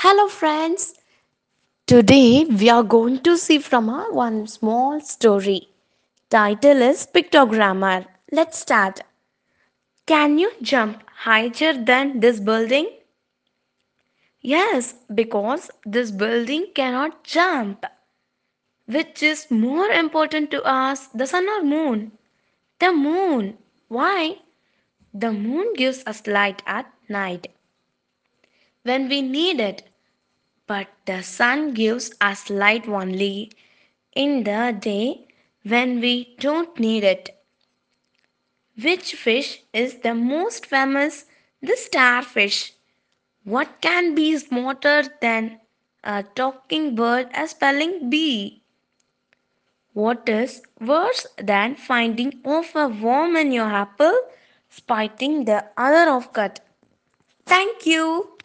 Hello, friends. Today we are going to see from a one small story. Title is Pictogrammer. Let's start. Can you jump higher than this building? Yes, because this building cannot jump. Which is more important to us, the sun or moon? The moon. Why? The moon gives us light at night when we need it. But the sun gives us light only in the day when we don't need it. Which fish is the most famous? The starfish. What can be smarter than a talking bird a spelling bee? What is worse than finding off a worm in your apple, spiting the other off cut? Thank you.